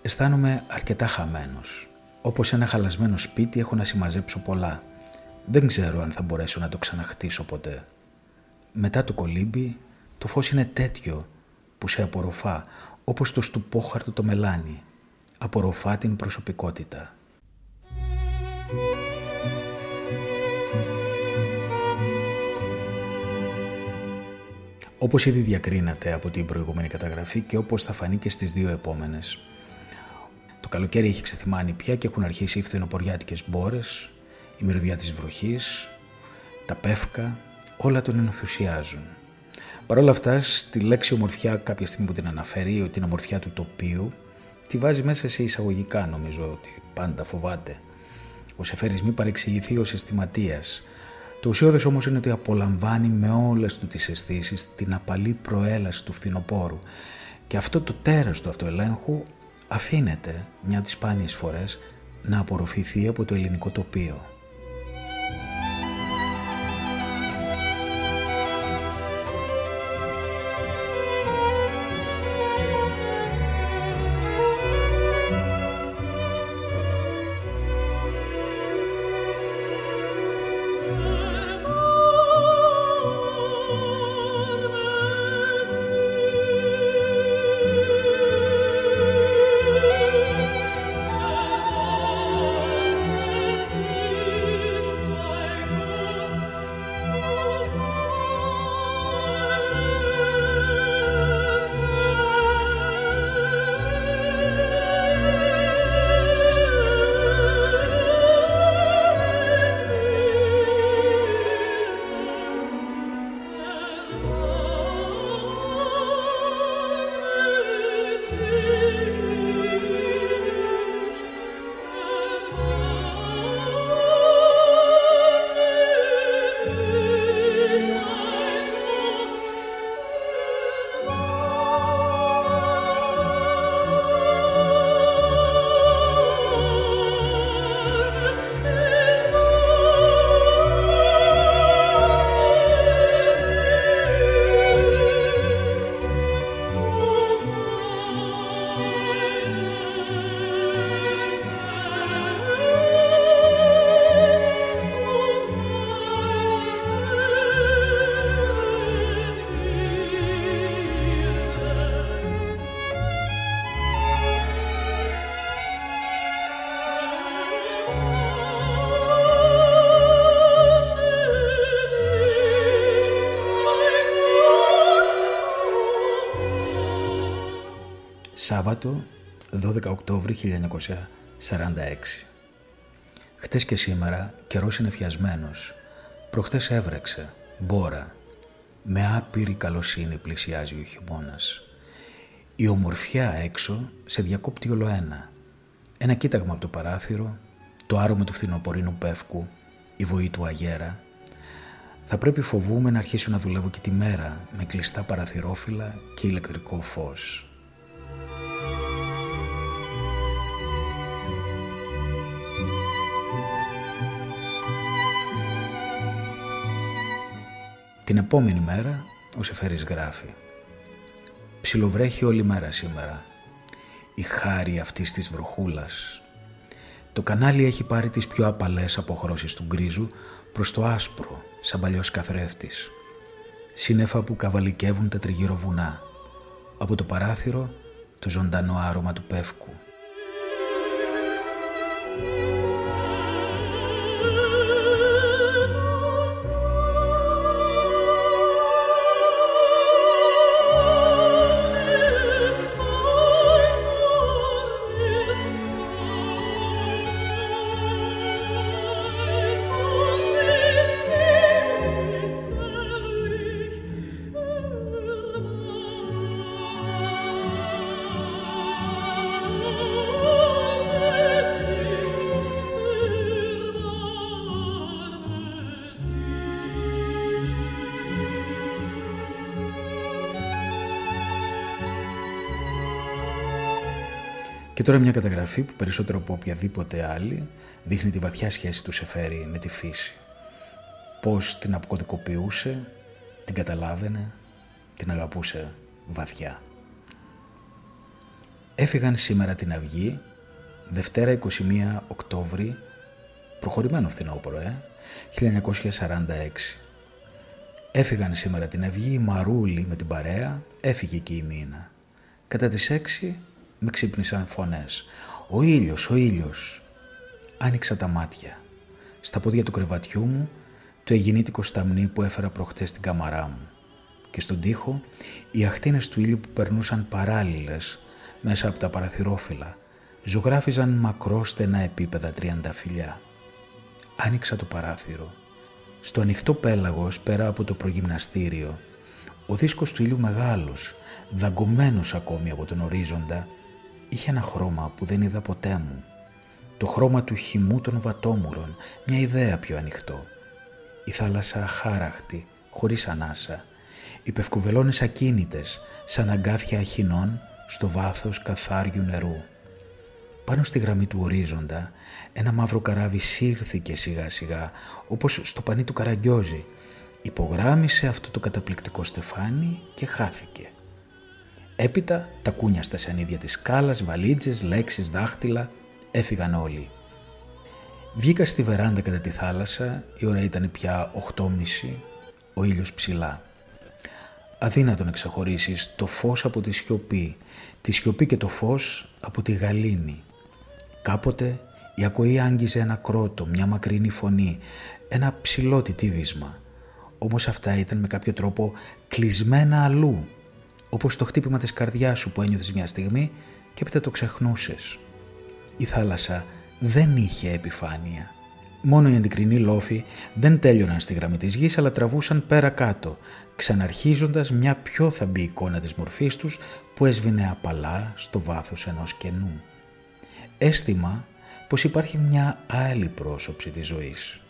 Αισθάνομαι αρκετά χαμένος. Όπως ένα χαλασμένο σπίτι έχω να συμμαζέψω πολλά. Δεν ξέρω αν θα μπορέσω να το ξαναχτίσω ποτέ. Μετά το κολύμπι, το φως είναι τέτοιο που σε απορροφά, όπως το στουπόχαρτο το μελάνι. Απορροφά την προσωπικότητα. Όπως ήδη διακρίνατε από την προηγούμενη καταγραφή και όπως θα φανεί και στις δύο επόμενες, το καλοκαίρι έχει ξεθυμάνει πια και έχουν αρχίσει οι φθινοποριάτικες μπόρες, η μυρωδιά της βροχής, τα πεύκα, όλα τον ενθουσιάζουν. Παρ' όλα αυτά, στη λέξη ομορφιά κάποια στιγμή που την αναφέρει, την ομορφιά του τοπίου, τη βάζει μέσα σε εισαγωγικά νομίζω ότι πάντα φοβάται. Ο Σεφέρης μη παρεξηγηθεί ο αισθηματίας. Το ουσιώδες όμως είναι ότι απολαμβάνει με όλες του τις αισθήσεις την απαλή προέλαση του φθινοπόρου Και αυτό το τέρας του αυτοελέγχου αφήνεται μια τις σπάνιες φορές να απορροφηθεί από το ελληνικό τοπίο. Σάββατο 12 Οκτώβρη 1946 Χτες και σήμερα καιρός είναι φιασμένος. Προχτές έβρεξε, μπόρα. Με άπειρη καλοσύνη πλησιάζει ο χειμώνας. Η ομορφιά έξω σε διακόπτει όλο ένα. Ένα κοίταγμα από το παράθυρο, το άρωμα του φθινοπορεινού πεύκου, η βοή του αγέρα. Θα πρέπει φοβούμε να αρχίσω να δουλεύω και τη μέρα με κλειστά παραθυρόφυλλα και ηλεκτρικό φως. Την επόμενη μέρα ο Σεφέρης γράφει «Ψιλοβρέχει όλη μέρα σήμερα. Η χάρη αυτής της βροχούλας. Το κανάλι έχει πάρει τις πιο απαλές αποχρώσεις του γκρίζου προς το άσπρο, σαν παλιός καθρέφτης. Σύννεφα που καβαλικεύουν τα τριγύρω βουνά. Από το παράθυρο το ζωντανό άρωμα του πεύκου. Τώρα μια καταγραφή που περισσότερο από οποιαδήποτε άλλη δείχνει τη βαθιά σχέση του Σεφέρη με τη φύση. Πώς την αποκωδικοποιούσε, την καταλάβαινε, την αγαπούσε βαθιά. Έφυγαν σήμερα την Αυγή, Δευτέρα 21 Οκτώβρη, προχωρημένο φθινόπωρο, ε, 1946. Έφυγαν σήμερα την Αυγή, η Μαρούλη με την παρέα, έφυγε και η Μίνα. Κατά τις 6 με ξύπνησαν φωνές. «Ο ήλιος, ο ήλιος». Άνοιξα τα μάτια. Στα πόδια του κρεβατιού μου το εγινήτικο σταμνί που έφερα προχτές στην καμαρά μου. Και στον τοίχο οι αχτίνες του ήλιου που περνούσαν παράλληλες μέσα από τα παραθυρόφυλλα ζωγράφιζαν μακρό στενά επίπεδα τριανταφυλιά. Άνοιξα το παράθυρο. Στο ανοιχτό πέλαγος πέρα από το προγυμναστήριο ο δίσκος του ήλιου μεγάλος, δαγκωμένος ακόμη από τον ορίζοντα, είχε ένα χρώμα που δεν είδα ποτέ μου. Το χρώμα του χυμού των βατόμουρων, μια ιδέα πιο ανοιχτό. Η θάλασσα αχάραχτη, χωρίς ανάσα. υπευκουβελώνες ακίνητες σαν αγκάθια αχινών στο βάθος καθάριου νερού. Πάνω στη γραμμή του ορίζοντα ένα μαύρο καράβι σύρθηκε σιγά σιγά όπως στο πανί του Καραγκιόζη. Υπογράμμισε αυτό το καταπληκτικό στεφάνι και χάθηκε. Έπειτα τα κούνια στα σανίδια της σκάλας, βαλίτσες, λέξεις, δάχτυλα έφυγαν όλοι. Βγήκα στη βεράντα κατά τη θάλασσα, η ώρα ήταν πια 8.30, ο ήλιος ψηλά. Αδύνατο να ξεχωρίσεις το φως από τη σιωπή, τη σιωπή και το φως από τη γαλήνη. Κάποτε η ακοή άγγιζε ένα κρότο, μια μακρινή φωνή, ένα ψηλό τιτίβισμα. Όμως αυτά ήταν με κάποιο τρόπο κλεισμένα αλλού, όπως το χτύπημα της καρδιάς σου που ένιωθες μια στιγμή και έπειτα το ξεχνούσες. Η θάλασσα δεν είχε επιφάνεια. Μόνο οι αντικρινοί λόφοι δεν τέλειωναν στη γραμμή της γης αλλά τραβούσαν πέρα κάτω, ξαναρχίζοντας μια πιο θαμπή εικόνα της μορφής τους που έσβηνε απαλά στο βάθος ενός κενού. Αίσθημα πως υπάρχει μια άλλη πρόσωψη της ζωής.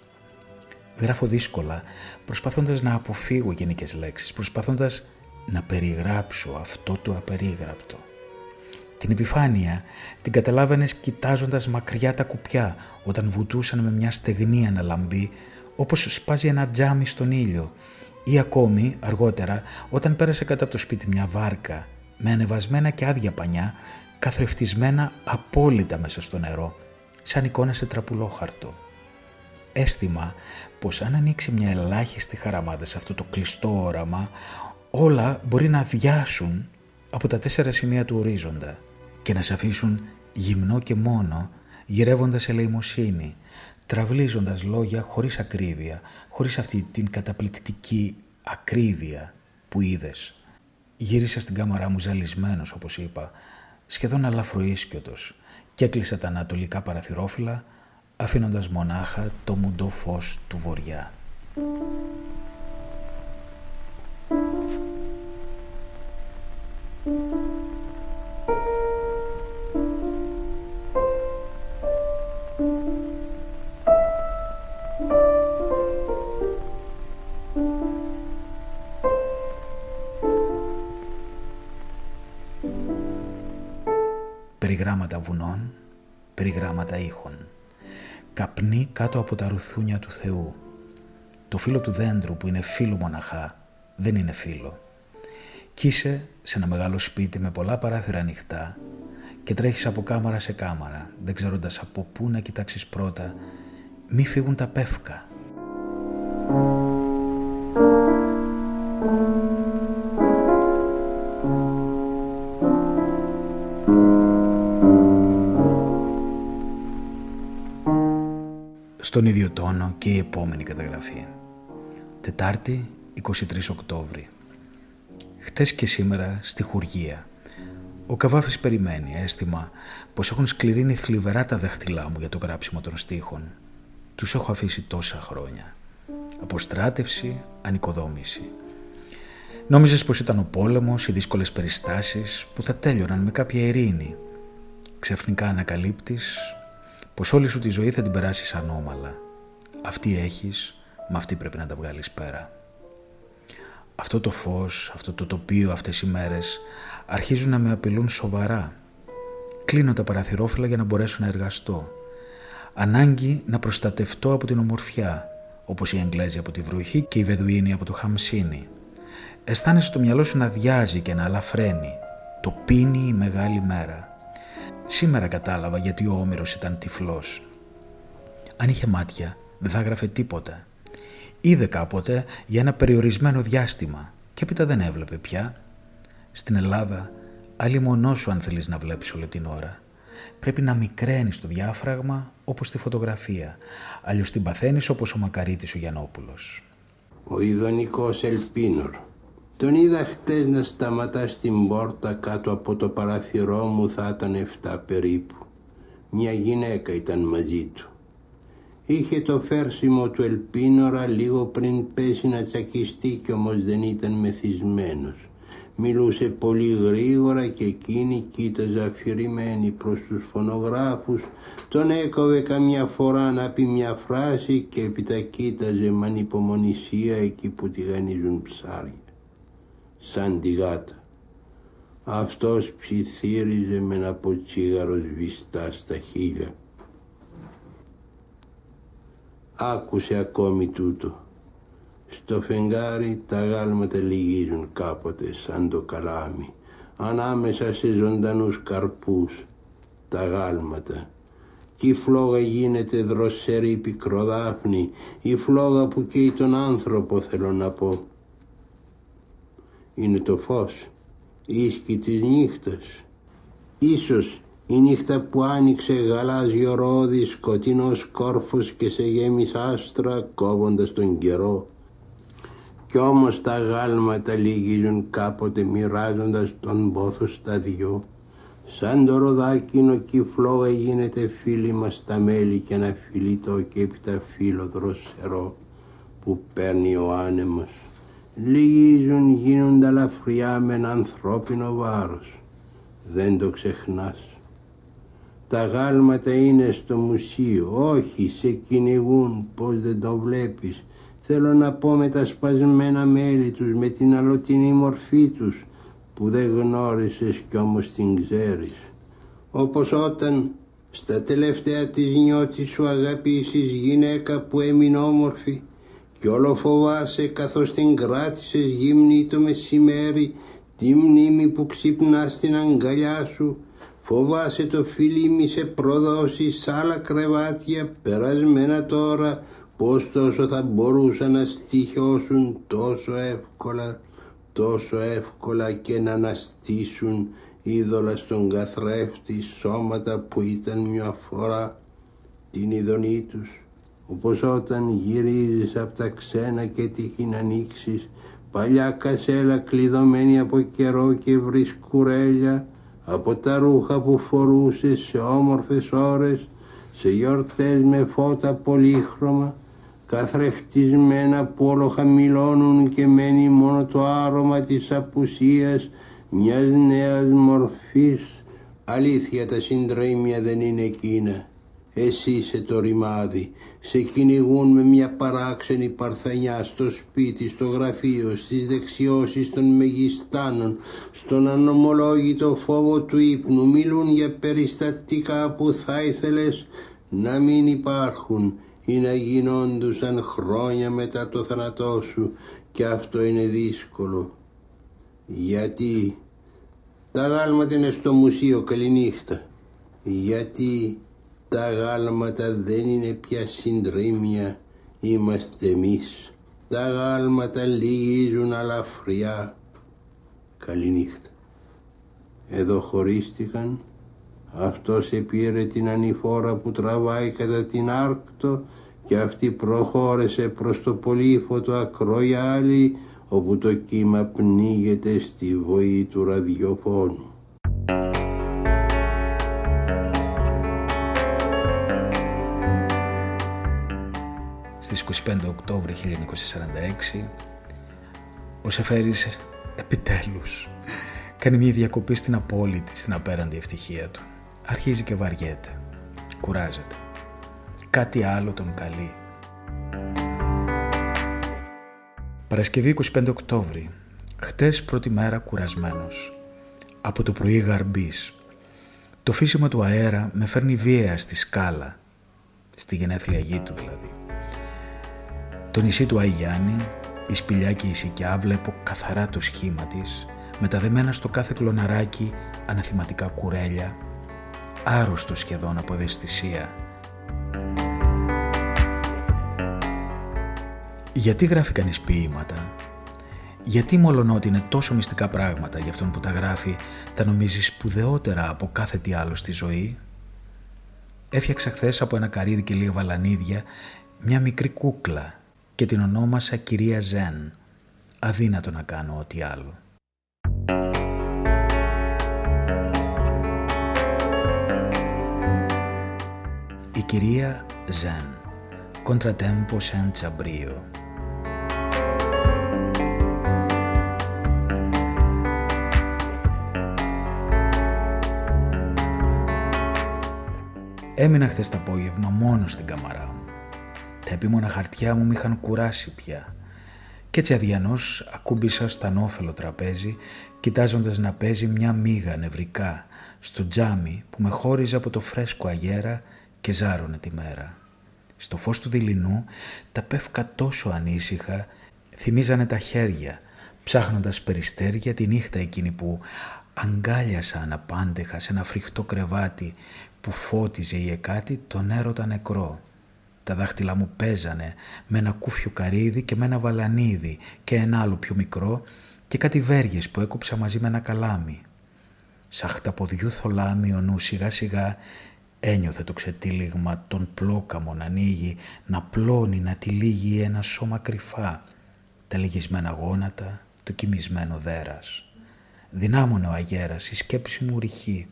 Γράφω δύσκολα, προσπαθώντας να αποφύγω γενικές λέξεις, προσπαθώντας να περιγράψω αυτό το απερίγραπτο. Την επιφάνεια την καταλάβαινες κοιτάζοντας μακριά τα κουπιά όταν βουτούσαν με μια στεγνή αναλαμπή όπως σπάζει ένα τζάμι στον ήλιο ή ακόμη αργότερα όταν πέρασε κάτω από το σπίτι μια βάρκα με ανεβασμένα και άδεια πανιά καθρεφτισμένα απόλυτα μέσα στο νερό σαν εικόνα σε τραπουλόχαρτο. Αίσθημα πως αν ανοίξει μια ελάχιστη χαραμάδα σε αυτό το κλειστό όραμα όλα μπορεί να αδειάσουν από τα τέσσερα σημεία του ορίζοντα και να σε αφήσουν γυμνό και μόνο, γυρεύοντας ελεημοσύνη, τραυλίζοντας λόγια χωρίς ακρίβεια, χωρίς αυτή την καταπληκτική ακρίβεια που είδες. Γύρισα στην κάμαρά μου ζαλισμένος, όπως είπα, σχεδόν αλαφροίσκιωτος και έκλεισα τα ανατολικά παραθυρόφυλλα, αφήνοντας μονάχα το μουντό φως του βοριά. Περιγράμματα βουνών, περιγράμματα ήχων. Καπνί κάτω από τα ρουθούνια του Θεού. Το φύλλο του δέντρου που είναι φύλλο μοναχά δεν είναι φύλλο. Κι είσαι σε ένα μεγάλο σπίτι με πολλά παράθυρα ανοιχτά και τρέχεις από κάμαρα σε κάμαρα, δεν ξέροντας από πού να κοιτάξεις πρώτα, μη φύγουν τα πεύκα. Στον ίδιο τόνο και η επόμενη καταγραφή. Τετάρτη 23 Οκτώβρη. Χτες και σήμερα στη Χουργία. Ο Καβάφης περιμένει αίσθημα πως έχουν σκληρύνει θλιβερά τα δάχτυλά μου για το γράψιμο των στίχων. Τους έχω αφήσει τόσα χρόνια. Αποστράτευση, ανοικοδόμηση. Νόμιζες πως ήταν ο πόλεμος, οι δύσκολες περιστάσεις που θα τέλειωναν με κάποια ειρήνη. Ξαφνικά ανακαλύπτεις πως όλη σου τη ζωή θα την περάσεις ανώμαλα. Αυτή έχεις, με αυτή πρέπει να τα βγάλεις πέρα. Αυτό το φως, αυτό το τοπίο αυτές οι μέρες αρχίζουν να με απειλούν σοβαρά. Κλείνω τα παραθυρόφυλλα για να μπορέσω να εργαστώ. Ανάγκη να προστατευτώ από την ομορφιά, όπως οι Εγγλέζοι από τη βροχή και οι Βεδουίνοι από το Χαμσίνι. Αισθάνεσαι το μυαλό σου να διάζει και να αλαφραίνει. Το πίνει η μεγάλη μέρα. Σήμερα κατάλαβα γιατί ο Όμηρος ήταν τυφλός. Αν είχε μάτια, δεν θα έγραφε τίποτα. Είδε κάποτε για ένα περιορισμένο διάστημα και έπειτα δεν έβλεπε πια. Στην Ελλάδα, άλλη μονό σου αν θέλεις να βλέπεις όλη την ώρα. Πρέπει να μικραίνεις το διάφραγμα όπως τη φωτογραφία, αλλιώς την παθαίνεις όπως ο Μακαρίτης ο Γιαννόπουλος. Ο ειδονικός Ελπίνορ τον είδα χτες να σταματά στην πόρτα κάτω από το παραθυρό μου θα ήταν 7 περίπου. Μια γυναίκα ήταν μαζί του. Είχε το φέρσιμο του ελπίνορα λίγο πριν πέσει να τσακιστεί κι όμως δεν ήταν μεθυσμένος. Μιλούσε πολύ γρήγορα και εκείνη κοίταζε αφηρημένη προς τους φωνογράφους. Τον έκοβε καμιά φορά να πει μια φράση και έπειτα κοίταζε με ανυπομονησία εκεί που τηγανίζουν ψάρια. Σαν τη γάτα. Αυτός ψιθύριζε με ένα ποτσίγαρο σβηστά στα χείλια. Άκουσε ακόμη τούτο. Στο φεγγάρι τα γάλματα λυγίζουν κάποτε σαν το καλάμι. Ανάμεσα σε ζωντανούς καρπούς τα γάλματα. Κι η φλόγα γίνεται δροσερή πικροδάφνη. Η φλόγα που καίει τον άνθρωπο θέλω να πω. Είναι το φως ίσκη της νύχτας. Ίσως η νύχτα που άνοιξε γαλάζιο ρόδι, σκοτεινός κόρφος και σε γέμισε άστρα κόβοντας τον καιρό. Κι όμως τα γάλματα λυγίζουν κάποτε μοιράζοντας τον πόθο στα δυο. Σαν το ροδάκινο κι η φλόγα γίνεται φίλη μας στα μέλη και ένα φιλίτο και έπειτα φίλο δροσερό που παίρνει ο άνεμος λυγίζουν γίνονται ελαφριά με ένα ανθρώπινο βάρος. Δεν το ξεχνάς. Τα γάλματα είναι στο μουσείο, όχι σε κυνηγούν πως δεν το βλέπεις. Θέλω να πω με τα σπασμένα μέλη τους, με την αλωτινή μορφή τους που δεν γνώρισες κι όμως την ξέρεις. Όπως όταν στα τελευταία της νιώτης σου αγαπήσεις γυναίκα που έμεινε όμορφη κι όλο φοβάσαι καθώς την κράτησες γύμνη το μεσημέρι τη μνήμη που ξυπνάς στην αγκαλιά σου. Φοβάσαι το φίλι μη σε προδώσεις σ' άλλα κρεβάτια περασμένα τώρα πως τόσο θα μπορούσαν να στοιχιώσουν τόσο εύκολα τόσο εύκολα και να αναστήσουν είδωλα στον καθρέφτη σώματα που ήταν μια φορά την ειδονή τους όπως όταν γυρίζεις από τα ξένα και τύχει να ανοίξεις παλιά κασέλα κλειδωμένη από καιρό και βρεις κουρέλια από τα ρούχα που φορούσες σε όμορφες ώρες σε γιορτές με φώτα πολύχρωμα καθρεφτισμένα που όλο χαμηλώνουν και μένει μόνο το άρωμα της απουσίας μιας νέας μορφής. Αλήθεια τα συντρίμια δεν είναι εκείνα εσύ είσαι το ρημάδι. Σε κυνηγούν με μια παράξενη παρθενιά στο σπίτι, στο γραφείο, στις δεξιώσεις των μεγιστάνων, στον ανομολόγητο φόβο του ύπνου. Μιλούν για περιστατικά που θα ήθελες να μην υπάρχουν ή να γινόντουσαν χρόνια μετά το θάνατό σου και αυτό είναι δύσκολο. Γιατί τα γάλματα είναι στο μουσείο καληνύχτα. Γιατί τα γάλματα δεν είναι πια συντρίμια, είμαστε εμείς. Τα γάλματα λυγίζουν αλαφριά. Καληνύχτα. Εδώ χωρίστηκαν. Αυτός επήρε την ανηφόρα που τραβάει κατά την άρκτο και αυτή προχώρησε προς το πολύφωτο ακρόιάλι όπου το κύμα πνίγεται στη βοή του ραδιοφώνου. 25 Οκτώβρη 1946 ο Σεφέρης επιτέλους κάνει μια διακοπή στην απόλυτη, στην απέραντη ευτυχία του. Αρχίζει και βαριέται, κουράζεται. Κάτι άλλο τον καλεί. Παρασκευή 25 Οκτώβρη. Χτες πρώτη μέρα κουρασμένος. Από το πρωί γαρμπής. Το φύσιμα του αέρα με φέρνει βία στη σκάλα. Στη γενέθλια γη του δηλαδή. Το νησί του Αϊγιάννη, η σπηλιά και η σικιά βλέπω καθαρά το σχήμα της, μεταδεμένα στο κάθε κλωναράκι αναθηματικά κουρέλια, άρρωστο σχεδόν από ευαισθησία. Γιατί γράφει κανείς ποίηματα, γιατί μολονότι είναι τόσο μυστικά πράγματα για αυτόν που τα γράφει, τα νομίζει σπουδαιότερα από κάθε τι άλλο στη ζωή; Έφτιαξα χθες από ένα καρύδι και λίγα βαλανίδια μια μικρή κούκλα και την ονόμασα κυρία Ζεν. Αδύνατο να κάνω ό,τι άλλο. Η κυρία Ζεν. Contratempo senza brio. Έμεινα χθες το απόγευμα μόνο στην καμαρά μου. Τα επίμονα χαρτιά μου με είχαν κουράσει πια Κι έτσι αδιανός ακούμπησα στα νόφελο τραπέζι, κοιτάζοντας να παίζει μια μίγα νευρικά στο τζάμι που με χώριζε από το φρέσκο αγέρα και ζάρωνε τη μέρα. Στο φως του δειλινού τα πεύκα τόσο ανήσυχα θυμίζανε τα χέρια, ψάχνοντας περιστέρια τη νύχτα εκείνη που αγκάλιασα αναπάντεχα σε ένα φρικτό κρεβάτι που φώτιζε η εκάτη τον έρωτα νεκρό. Τα δάχτυλά μου παίζανε με ένα κούφιο καρύδι και με ένα βαλανίδι και ένα άλλο πιο μικρό και κάτι βέργες που έκοψα μαζί με ένα καλάμι. Σαν χταποδιού θολάμι ο νου σιγά σιγά ένιωθε το ξετύλιγμα των πλόκαμων να ανοίγει, να πλώνει, να τυλίγει ένα σώμα κρυφά, τα λυγισμένα γόνατα, το κοιμισμένο δέρας. Δυνάμωνε ο αγέρας, η σκέψη μου ρηχή.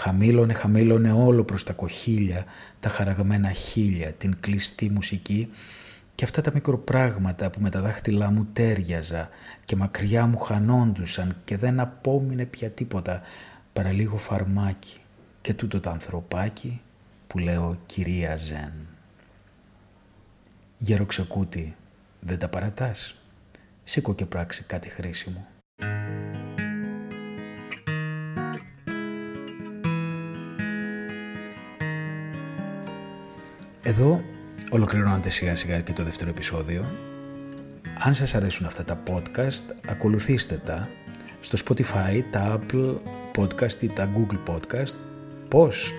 Χαμήλωνε, χαμήλωνε όλο προς τα κοχύλια, τα χαραγμένα χίλια, την κλειστή μουσική και αυτά τα μικροπράγματα που με τα δάχτυλά μου τέριαζα και μακριά μου χανόντουσαν και δεν απόμεινε πια τίποτα παρά λίγο φαρμάκι και τούτο το ανθρωπάκι που λέω κυρία Ζεν. Γεροξεκούτη, δεν τα παρατάς; Σήκω και πράξει κάτι χρήσιμο. Εδώ ολοκληρώνεται σιγά σιγά και το δεύτερο επεισόδιο. Αν σας αρέσουν αυτά τα podcast, ακολουθήστε τα στο Spotify, τα Apple Podcast ή τα Google Podcast. Πώς;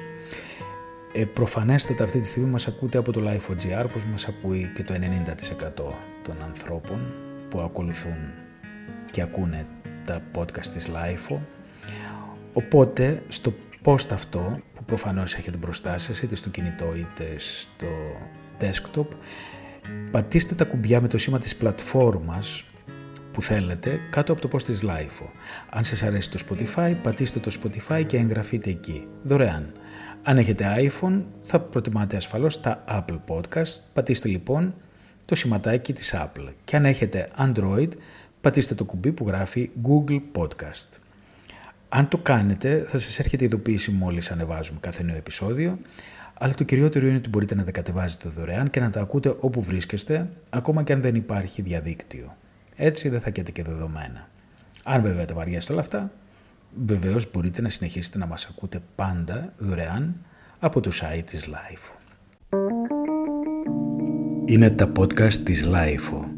Ε, προφανέστατα αυτή τη στιγμή μας ακούτε από το Life.gr, πως μας ακούει και το 90% των ανθρώπων που ακολουθούν και ακούνε τα podcast της Life. Οπότε στο post αυτό που προφανώς έχετε μπροστά σας είτε στο κινητό είτε στο desktop πατήστε τα κουμπιά με το σήμα της πλατφόρμας που θέλετε κάτω από το post της Life. Αν σας αρέσει το Spotify πατήστε το Spotify και εγγραφείτε εκεί δωρεάν. Αν έχετε iPhone θα προτιμάτε ασφαλώς τα Apple Podcast πατήστε λοιπόν το σηματάκι της Apple και αν έχετε Android πατήστε το κουμπί που γράφει Google Podcast. Αν το κάνετε θα σας έρχεται ειδοποίηση μόλις ανεβάζουμε κάθε νέο επεισόδιο αλλά το κυριότερο είναι ότι μπορείτε να τα κατεβάζετε δωρεάν και να τα ακούτε όπου βρίσκεστε ακόμα και αν δεν υπάρχει διαδίκτυο. Έτσι δεν θα καίτε και δεδομένα. Αν βέβαια τα βαριέστε όλα αυτά, βεβαίως μπορείτε να συνεχίσετε να μας ακούτε πάντα δωρεάν από το site της Life. Είναι τα podcast της Life